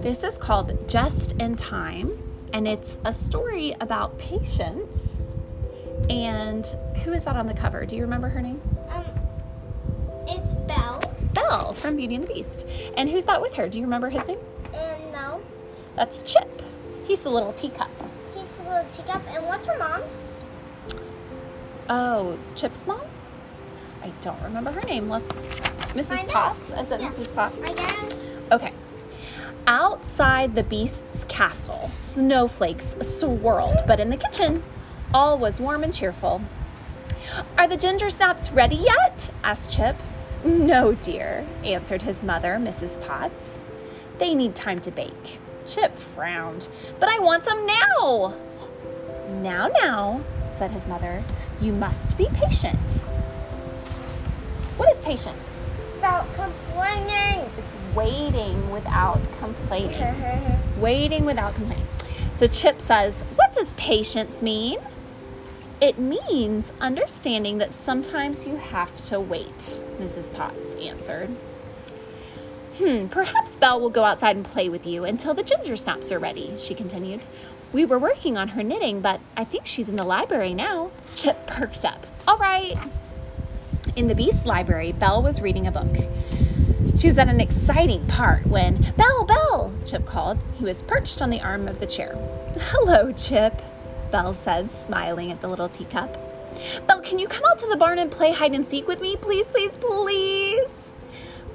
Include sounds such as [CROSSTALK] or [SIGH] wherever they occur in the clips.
This is called Just in Time, and it's a story about patience. And who is that on the cover? Do you remember her name? Um, it's Belle. Belle from Beauty and the Beast. And who's that with her? Do you remember his name? And no, That's Chip. He's the little teacup. he's the little teacup. And what's her mom? Oh, Chip's mom? I don't remember her name. Let's. Mrs. Potts. Is it Yeah. Mrs. Potts? I guess. Okay. Outside the beast's castle, snowflakes swirled, but in the kitchen, all was warm and cheerful. Are the ginger snaps ready yet? asked Chip. No, dear, answered his mother, Mrs. Potts. They need time to bake. Chip frowned. But I want some now. Now, now, said his mother, you must be patient. What is patience? Without complaining. It's waiting without complaining. [LAUGHS] waiting without complaining. So Chip says, What does patience mean? It means understanding that sometimes you have to wait, Mrs. Potts answered. Hmm, perhaps Belle will go outside and play with you until the ginger snaps are ready, she continued. We were working on her knitting, but I think she's in the library now. Chip perked up. All right. In the Beast Library, Belle was reading a book. She was at an exciting part when, Belle, Belle, Chip called. He was perched on the arm of the chair. Hello, Chip, Belle said, smiling at the little teacup. Belle, can you come out to the barn and play hide and seek with me? Please, please, please.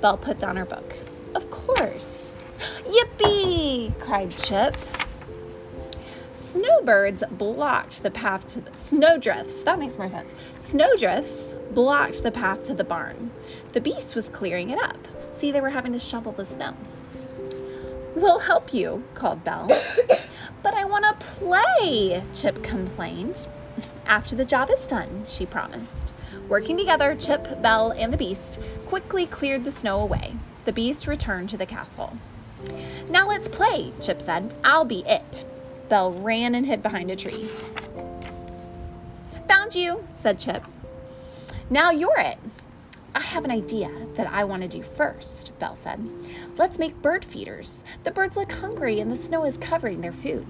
Belle put down her book. Of course. [GASPS] Yippee! cried Chip. Snowbirds blocked the path to the snowdrifts. That makes more sense. Snowdrifts blocked the path to the barn. The beast was clearing it up. See, they were having to shovel the snow. We'll help you, called Belle. [COUGHS] but I want to play, Chip complained. After the job is done, she promised. Working together, Chip, Belle, and the beast quickly cleared the snow away. The beast returned to the castle. Now let's play, Chip said. I'll be it. Belle ran and hid behind a tree. Found you, said Chip. Now you're it. I have an idea that I want to do first, Belle said. Let's make bird feeders. The birds look hungry and the snow is covering their food.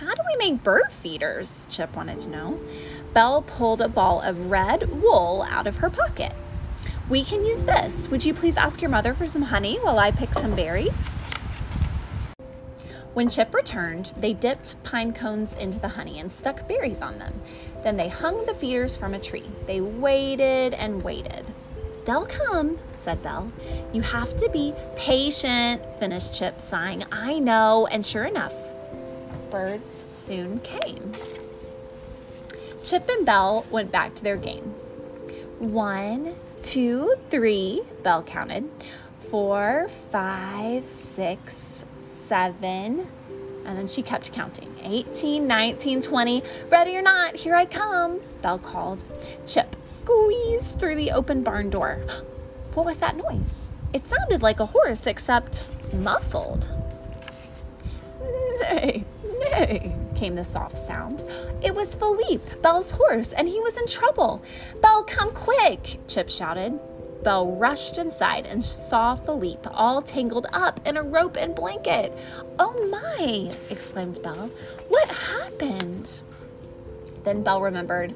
How do we make bird feeders? Chip wanted to know. Belle pulled a ball of red wool out of her pocket. We can use this. Would you please ask your mother for some honey while I pick some berries? When Chip returned, they dipped pine cones into the honey and stuck berries on them. Then they hung the feeders from a tree. They waited and waited. They'll come, said Belle. You have to be patient, finished Chip, sighing. I know. And sure enough, birds soon came. Chip and Belle went back to their game. One, two, three, Belle counted. Four, five, six, seven. And then she kept counting. 18, 19, 20. Ready or not, here I come, Belle called. Chip squeezed through the open barn door. [GASPS] What was that noise? It sounded like a horse, except muffled. Neigh, neigh, came the soft sound. It was Philippe, Belle's horse, and he was in trouble. Belle, come quick, Chip shouted. Belle rushed inside and saw Philippe all tangled up in a rope and blanket. Oh my, exclaimed Belle. What happened? Then Belle remembered.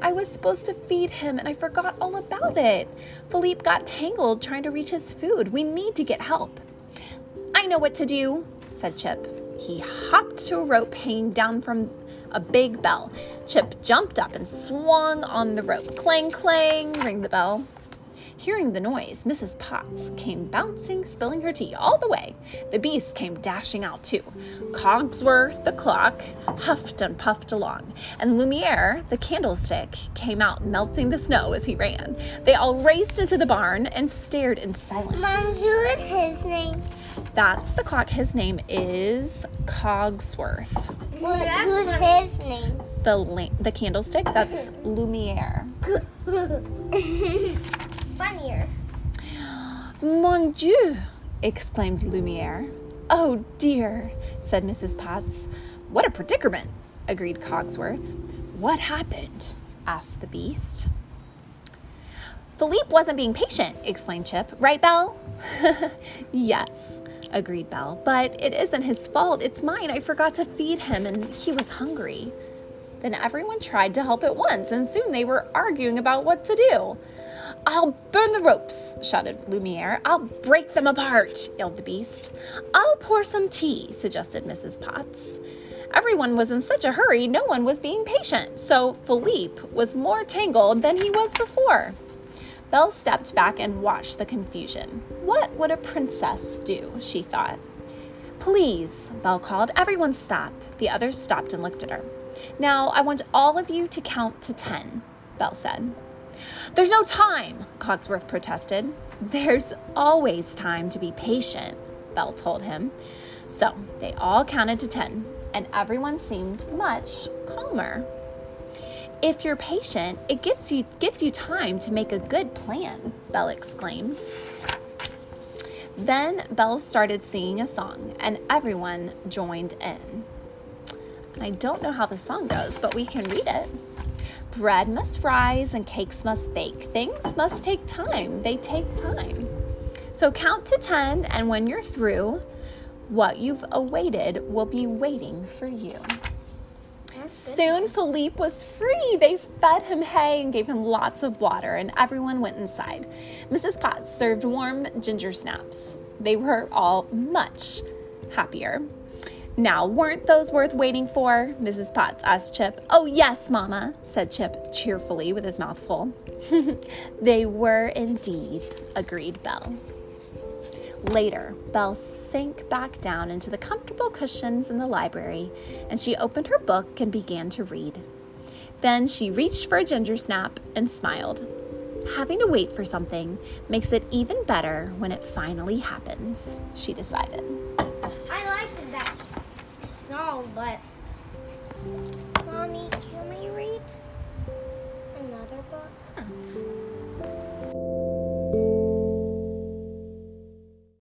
I was supposed to feed him and I forgot all about it. Philippe got tangled trying to reach his food. We need to get help. I know what to do, said Chip. He hopped to a rope hanging down from a big bell. Chip jumped up and swung on the rope. Clang, clang, rang the bell. Hearing the noise, Mrs. Potts came bouncing, spilling her tea all the way. The beast came dashing out too. Cogsworth, the clock, huffed and puffed along, and Lumiere, the candlestick, came out melting the snow as he ran. They all raced into the barn and stared in silence. Mom, who is his name? That's the clock. His name is Cogsworth. Who, who's his name? The la- the candlestick. That's [LAUGHS] Lumiere. [LAUGHS] Funnier. Mon Dieu! exclaimed Lumiere. Oh dear, said Mrs. Potts. What a predicament, agreed Cogsworth. What happened? asked the beast. Philippe wasn't being patient, explained Chip. Right, Belle? [LAUGHS] yes, agreed Belle. But it isn't his fault. It's mine. I forgot to feed him and he was hungry. Then everyone tried to help at once, and soon they were arguing about what to do. I'll burn the ropes, shouted Lumiere. I'll break them apart, yelled the beast. I'll pour some tea, suggested Mrs. Potts. Everyone was in such a hurry, no one was being patient, so Philippe was more tangled than he was before. Belle stepped back and watched the confusion. What would a princess do? she thought. Please, Belle called. Everyone stop. The others stopped and looked at her. Now, I want all of you to count to ten, Belle said. There's no time, Cogsworth protested. There's always time to be patient, Belle told him. So they all counted to ten, and everyone seemed much calmer. If you're patient, it gets you, gives you time to make a good plan, Belle exclaimed. Then Belle started singing a song, and everyone joined in. I don't know how the song goes, but we can read it. Bread must rise and cakes must bake. Things must take time. They take time. So count to 10, and when you're through, what you've awaited will be waiting for you. Soon Philippe was free. They fed him hay and gave him lots of water, and everyone went inside. Mrs. Potts served warm ginger snaps. They were all much happier. Now, weren't those worth waiting for? Mrs. Potts asked Chip. Oh, yes, Mama, said Chip cheerfully with his mouth full. [LAUGHS] they were indeed, agreed Belle. Later, Belle sank back down into the comfortable cushions in the library and she opened her book and began to read. Then she reached for a ginger snap and smiled. Having to wait for something makes it even better when it finally happens, she decided. Song, but Mommy, can we read another book?